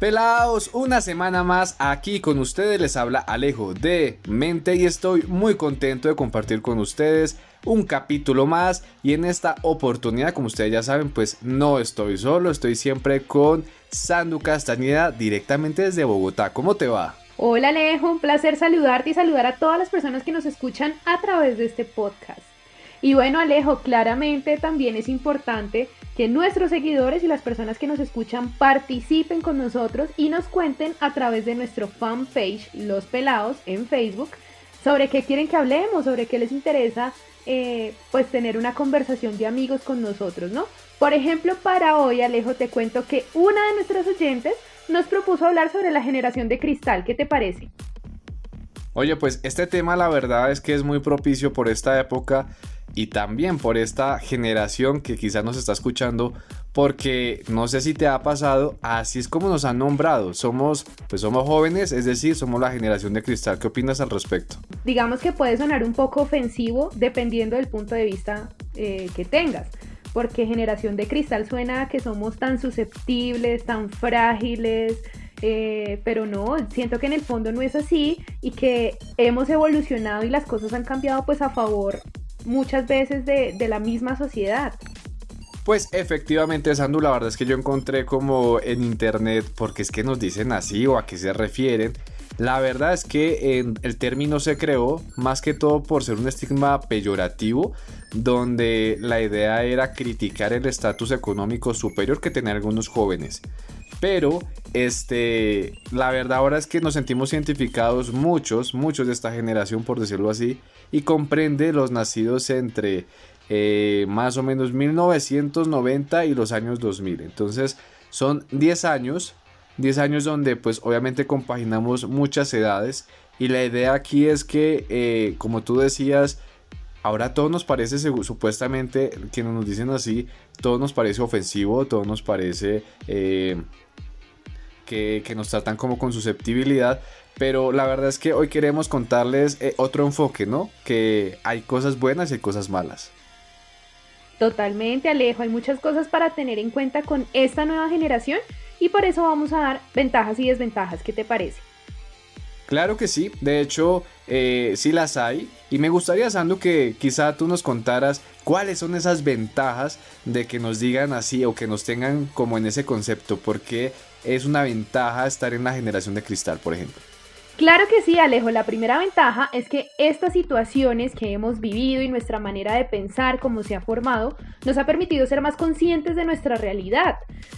Pelados, una semana más aquí con ustedes les habla Alejo de Mente y estoy muy contento de compartir con ustedes un capítulo más y en esta oportunidad como ustedes ya saben pues no estoy solo, estoy siempre con Sandu Castañeda directamente desde Bogotá. ¿Cómo te va? Hola Alejo, un placer saludarte y saludar a todas las personas que nos escuchan a través de este podcast. Y bueno Alejo, claramente también es importante que nuestros seguidores y las personas que nos escuchan participen con nosotros y nos cuenten a través de nuestro fanpage Los Pelados en Facebook sobre qué quieren que hablemos, sobre qué les interesa eh, pues tener una conversación de amigos con nosotros, ¿no? Por ejemplo, para hoy Alejo te cuento que una de nuestras oyentes nos propuso hablar sobre la generación de cristal, ¿qué te parece? Oye, pues este tema la verdad es que es muy propicio por esta época y también por esta generación que quizás nos está escuchando porque no sé si te ha pasado, así es como nos han nombrado. Somos, pues somos jóvenes, es decir, somos la generación de cristal. ¿Qué opinas al respecto? Digamos que puede sonar un poco ofensivo dependiendo del punto de vista eh, que tengas. Porque generación de cristal suena que somos tan susceptibles, tan frágiles, eh, pero no, siento que en el fondo no es así y que hemos evolucionado y las cosas han cambiado pues a favor muchas veces de, la misma sociedad. Pues efectivamente, Sandu, la verdad es que yo encontré como en internet, porque es que nos dicen así o a qué se refieren. La verdad es que el término se creó más que todo por ser un estigma peyorativo, donde la idea era criticar el estatus económico superior que tenían algunos jóvenes. Pero, este, la verdad ahora es que nos sentimos identificados muchos, muchos de esta generación, por decirlo así, y comprende los nacidos entre eh, más o menos 1990 y los años 2000. Entonces son 10 años, 10 años donde pues obviamente compaginamos muchas edades y la idea aquí es que eh, como tú decías, ahora todo nos parece supuestamente, quienes nos dicen así, todo nos parece ofensivo, todo nos parece... Eh, que, nos tratan como con susceptibilidad, pero la verdad es que hoy queremos contarles eh, otro enfoque, ¿no? Que hay cosas buenas y hay cosas malas. Totalmente, Alejo. Hay muchas cosas para tener en cuenta con esta nueva generación y por eso vamos a dar ventajas y desventajas. ¿Qué te parece? Claro que sí, de hecho eh, sí las hay y me gustaría, Sandu, que quizá tú nos contaras cuáles son esas ventajas de que nos digan así o que nos tengan como en ese concepto, porque es una ventaja estar en la generación de cristal, por ejemplo. Claro que sí, Alejo. La primera ventaja es que estas situaciones que hemos vivido y nuestra manera de pensar, cómo se ha formado, nos ha permitido ser más conscientes de nuestra realidad.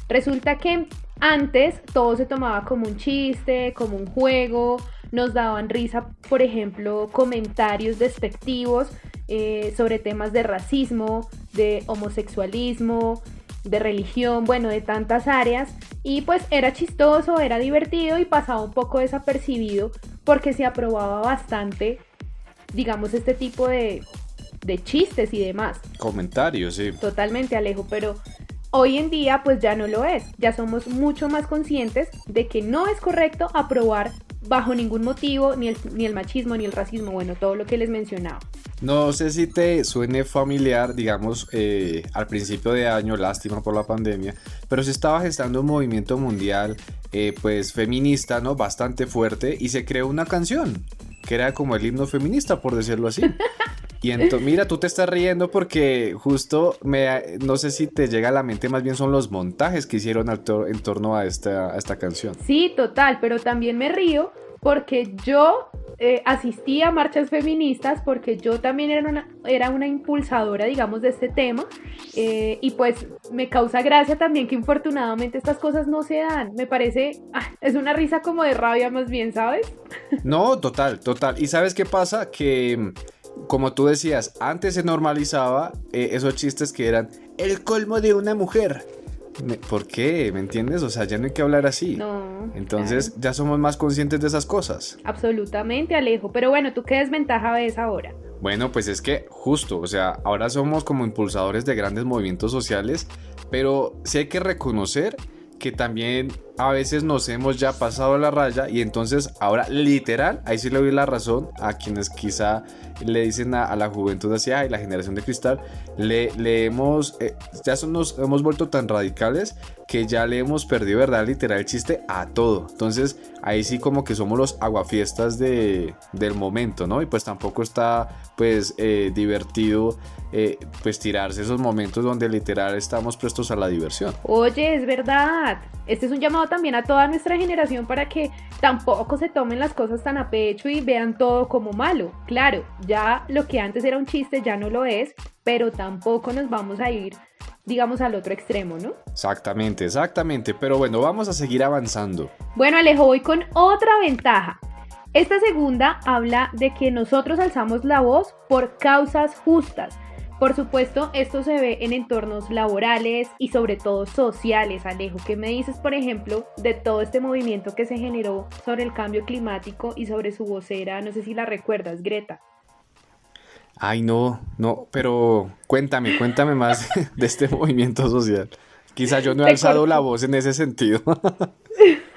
Resulta que antes todo se tomaba como un chiste, como un juego, nos daban risa, por ejemplo, comentarios despectivos eh, sobre temas de racismo, de homosexualismo, de religión, bueno, de tantas áreas. Y pues era chistoso, era divertido y pasaba un poco desapercibido porque se aprobaba bastante, digamos, este tipo de, de chistes y demás. Comentarios, sí. Totalmente, Alejo, pero hoy en día pues ya no lo es. Ya somos mucho más conscientes de que no es correcto aprobar bajo ningún motivo ni el, ni el machismo ni el racismo, bueno, todo lo que les mencionaba. No sé si te suene familiar, digamos, eh, al principio de año, lástima por la pandemia, pero se estaba gestando un movimiento mundial, eh, pues feminista, ¿no? Bastante fuerte y se creó una canción que era como el himno feminista, por decirlo así. Y entonces, mira, tú te estás riendo porque justo me, no sé si te llega a la mente, más bien son los montajes que hicieron en torno a esta, a esta canción. Sí, total, pero también me río porque yo eh, asistí a marchas feministas porque yo también era una, era una impulsadora, digamos, de este tema. Eh, y pues me causa gracia también que infortunadamente estas cosas no se dan. Me parece, ah, es una risa como de rabia más bien, ¿sabes? No, total, total. ¿Y sabes qué pasa? Que, como tú decías, antes se normalizaba eh, esos chistes que eran el colmo de una mujer ¿Por qué? ¿Me entiendes? O sea, ya no hay que hablar así. No. Entonces ya somos más conscientes de esas cosas. Absolutamente, Alejo. Pero bueno, ¿tú qué desventaja ves ahora? Bueno, pues es que justo, o sea, ahora somos como impulsadores de grandes movimientos sociales, pero sí hay que reconocer que también a veces nos hemos ya pasado la raya y entonces ahora literal, ahí sí le doy la razón a quienes quizá le dicen a, la juventud así, ay, la generación de cristal, le, le hemos, eh, ya nos hemos vuelto tan radicales que ya le hemos perdido, ¿verdad? Literal el chiste a todo. Entonces ahí sí como que somos los aguafiestas de, del momento, ¿no? Y pues tampoco está pues eh, divertido eh, pues tirarse esos momentos donde literal estamos prestos a la diversión. Oye, es verdad. Este es un llamado también a toda nuestra generación para que tampoco se tomen las cosas tan a pecho y vean todo como malo. Claro, ya lo que antes era un chiste ya no lo es, pero tampoco nos vamos a ir digamos al otro extremo, ¿no? Exactamente, exactamente, pero bueno, vamos a seguir avanzando. Bueno, Alejo, voy con otra ventaja. Esta segunda habla de que nosotros alzamos la voz por causas justas. Por supuesto, esto se ve en entornos laborales y sobre todo sociales. Alejo, ¿qué me dices, por ejemplo, de todo este movimiento que se generó sobre el cambio climático y sobre su vocera? No sé si la recuerdas, Greta. Ay, no, no, pero cuéntame, cuéntame más de este movimiento social. Quizá yo no he alzado la voz en ese sentido.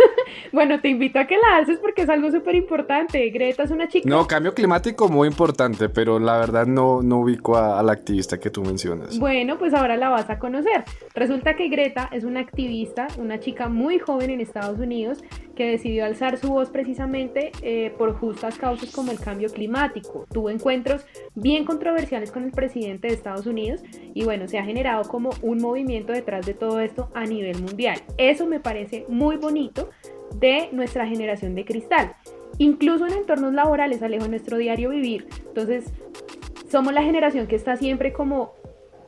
Bueno, te invito a que la alces porque es algo súper importante. Greta es una chica. No, cambio climático muy importante, pero la verdad no, no ubico a, la activista que tú mencionas. Bueno, pues ahora la vas a conocer. Resulta que Greta es una activista, una chica muy joven en Estados Unidos que decidió alzar su voz precisamente eh, por justas causas como el cambio climático. Tuvo encuentros bien controversiales con el presidente de Estados Unidos y bueno, se ha generado como un movimiento detrás de todo esto a nivel mundial. Eso me parece muy bonito de nuestra generación de cristal. Incluso en entornos laborales, Alejo, nuestro diario vivir. Entonces, somos la generación que está siempre como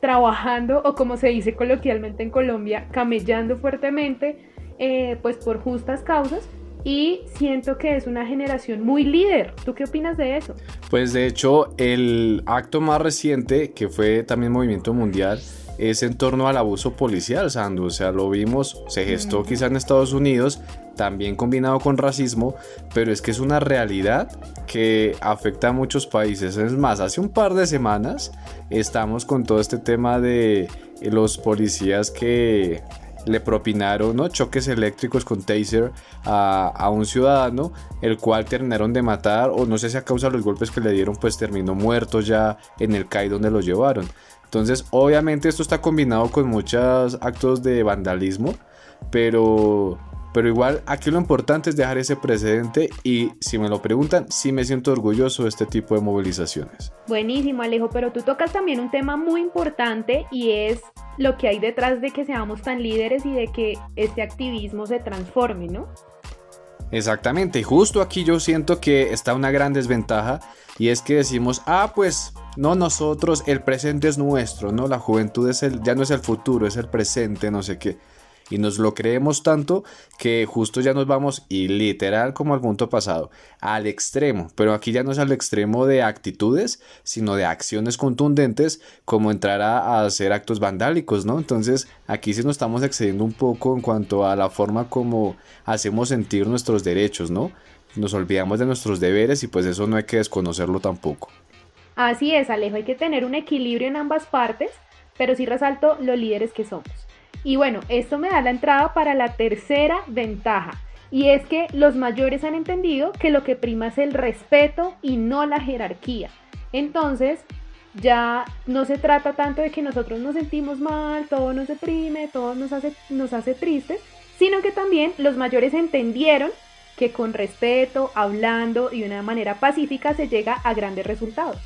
trabajando o como se dice coloquialmente en Colombia, camellando fuertemente, eh, pues por justas causas. Y siento que es una generación muy líder. ¿Tú qué opinas de eso? Pues de hecho, el acto más reciente, que fue también movimiento mundial, es en torno al abuso policial, Sandu. O sea, lo vimos, se gestó quizá en Estados Unidos, también combinado con racismo, pero es que es una realidad que afecta a muchos países. Es más, hace un par de semanas estamos con todo este tema de los policías que le propinaron ¿no? choques eléctricos con taser a, a, un ciudadano, el cual terminaron de matar, o no sé si a causa de los golpes que le dieron, pues terminó muerto ya en el CAI donde lo llevaron. Entonces, obviamente esto está combinado con muchos actos de vandalismo, pero, pero igual aquí lo importante es dejar ese precedente y si me lo preguntan, sí me siento orgulloso de este tipo de movilizaciones. Buenísimo Alejo, pero tú tocas también un tema muy importante y es lo que hay detrás de que seamos tan líderes y de que este activismo se transforme, ¿no? Exactamente, y justo aquí yo siento que está una gran desventaja y es que decimos, ah, pues no nosotros, el presente es nuestro, ¿no? La juventud es el, ya no es el futuro, es el presente, no sé qué. Y nos lo creemos tanto que justo ya nos vamos, y literal como al punto pasado, al extremo. Pero aquí ya no es al extremo de actitudes, sino de acciones contundentes, como entrar a, hacer actos vandálicos, ¿no? Entonces aquí sí nos estamos excediendo un poco en cuanto a la forma como hacemos sentir nuestros derechos, ¿no? Nos olvidamos de nuestros deberes y pues eso no hay que desconocerlo tampoco. Así es, Alejo, hay que tener un equilibrio en ambas partes, pero sí resalto los líderes que somos. Y bueno, esto me da la entrada para la tercera ventaja, y es que los mayores han entendido que lo que prima es el respeto y no la jerarquía. Entonces, ya no se trata tanto de que nosotros nos sentimos mal, todo nos deprime, todo nos hace, nos hace tristes, sino que también los mayores entendieron que con respeto, hablando y de una manera pacífica se llega a grandes resultados.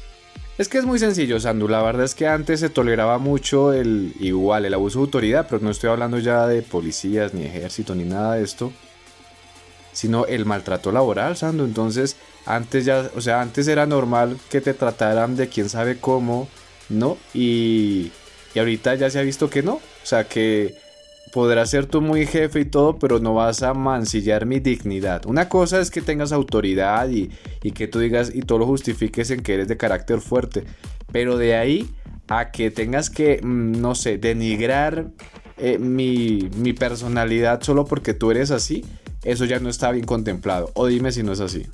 Es que es muy sencillo, Sandu. La verdad es que antes se toleraba mucho el igual, el abuso de autoridad, pero no estoy hablando ya de policías, ni ejército, ni nada de esto. Sino el maltrato laboral, Sandu. Entonces, antes ya, o sea, antes era normal que te trataran de quién sabe cómo, ¿no? Y, y ahorita ya se ha visto que no. O sea, que podrás ser tú muy jefe y todo, pero no vas a mancillar mi dignidad. Una cosa es que tengas autoridad y, que tú digas y todo lo justifiques en que eres de carácter fuerte, pero de ahí a que tengas que, mm, no sé, denigrar eh, mi, mi personalidad solo porque tú eres así, eso ya no está bien contemplado. O dime si no es así.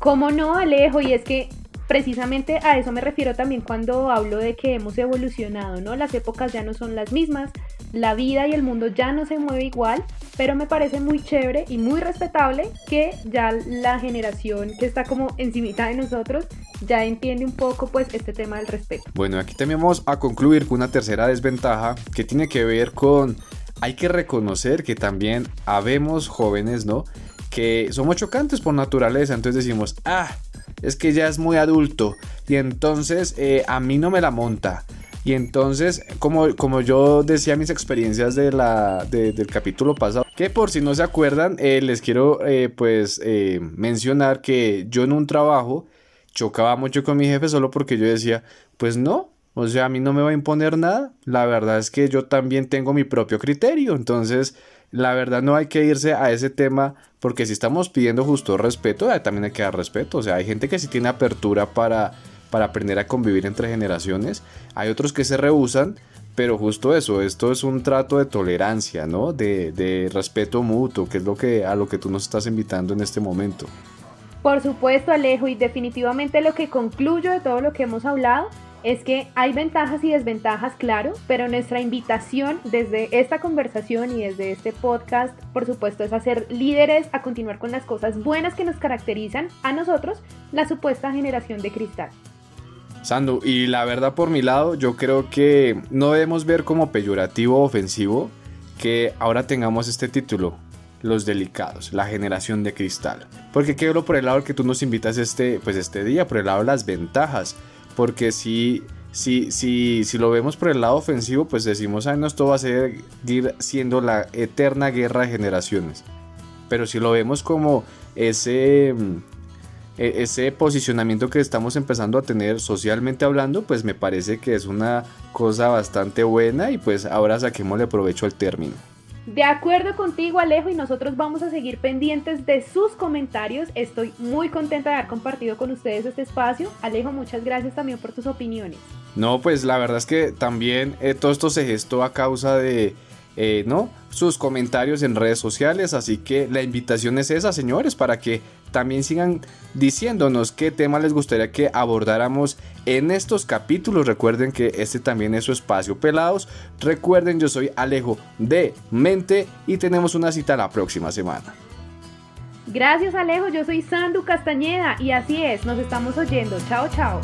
¿Cómo no, Alejo? Y es que precisamente a eso me refiero también cuando hablo de que hemos evolucionado, ¿no? Las épocas ya no son las mismas, la vida y el mundo ya no se mueve igual pero me parece muy chévere y muy respetable que ya la generación que está como encimita de nosotros ya entiende un poco pues este tema del respeto. Bueno, aquí también vamos a concluir con una tercera desventaja que tiene que ver con hay que reconocer que también habemos jóvenes, ¿no? Que somos chocantes por naturaleza, entonces decimos, ah, es que ya es muy adulto y entonces eh, a mí no me la monta. Y entonces, como, como yo decía mis experiencias del capítulo pasado, que por si no se acuerdan, eh, les quiero eh, pues mencionar que yo en un trabajo chocaba mucho con mi jefe solo porque yo decía, pues no, o sea, a mí no me va a imponer nada. La verdad es que yo también tengo mi propio criterio. Entonces, la verdad no hay que irse a ese tema porque si estamos pidiendo justo respeto, también hay que dar respeto. O sea, hay gente que sí tiene apertura para para aprender a convivir entre generaciones. Hay otros que se rehusan, pero justo eso, esto es un trato de tolerancia, ¿no? De, de, respeto mutuo, que es lo que, a lo que tú nos estás invitando en este momento. Por supuesto, Alejo, y definitivamente lo que concluyo de todo lo que hemos hablado es que hay ventajas y desventajas, claro, pero nuestra invitación desde esta conversación y desde este podcast, por supuesto, es hacer líderes a continuar con las cosas buenas que nos caracterizan a nosotros, la supuesta generación de cristal. Sandu, y la verdad por mi lado, yo creo que no debemos ver como peyorativo ofensivo que ahora tengamos este título, Los Delicados, la generación de cristal. Porque quiero por el lado que tú nos invitas este, pues este día, por el lado de las ventajas. Porque si, si, si, si lo vemos por el lado ofensivo, pues decimos, ah, no, esto va a seguir siendo la eterna guerra de generaciones. Pero si lo vemos como ese e-, ese posicionamiento que estamos empezando a tener socialmente hablando, pues me parece que es una cosa bastante buena y pues ahora saquémosle provecho al término. De acuerdo contigo Alejo y nosotros vamos a seguir pendientes de sus comentarios. Estoy muy contenta de haber compartido con ustedes este espacio. Alejo, muchas gracias también por tus opiniones. No, pues la verdad es que también eh, todo esto se gestó a causa de eh, ¿no? sus comentarios en redes sociales. Así que la invitación es esa, señores, para que también sigan diciéndonos qué tema les gustaría que abordáramos en estos capítulos. Recuerden que este también es su espacio pelados. Recuerden, yo soy Alejo de Mente y tenemos una cita la próxima semana. Gracias Alejo, yo soy Sandu Castañeda y así es, nos estamos oyendo. Chao, chao.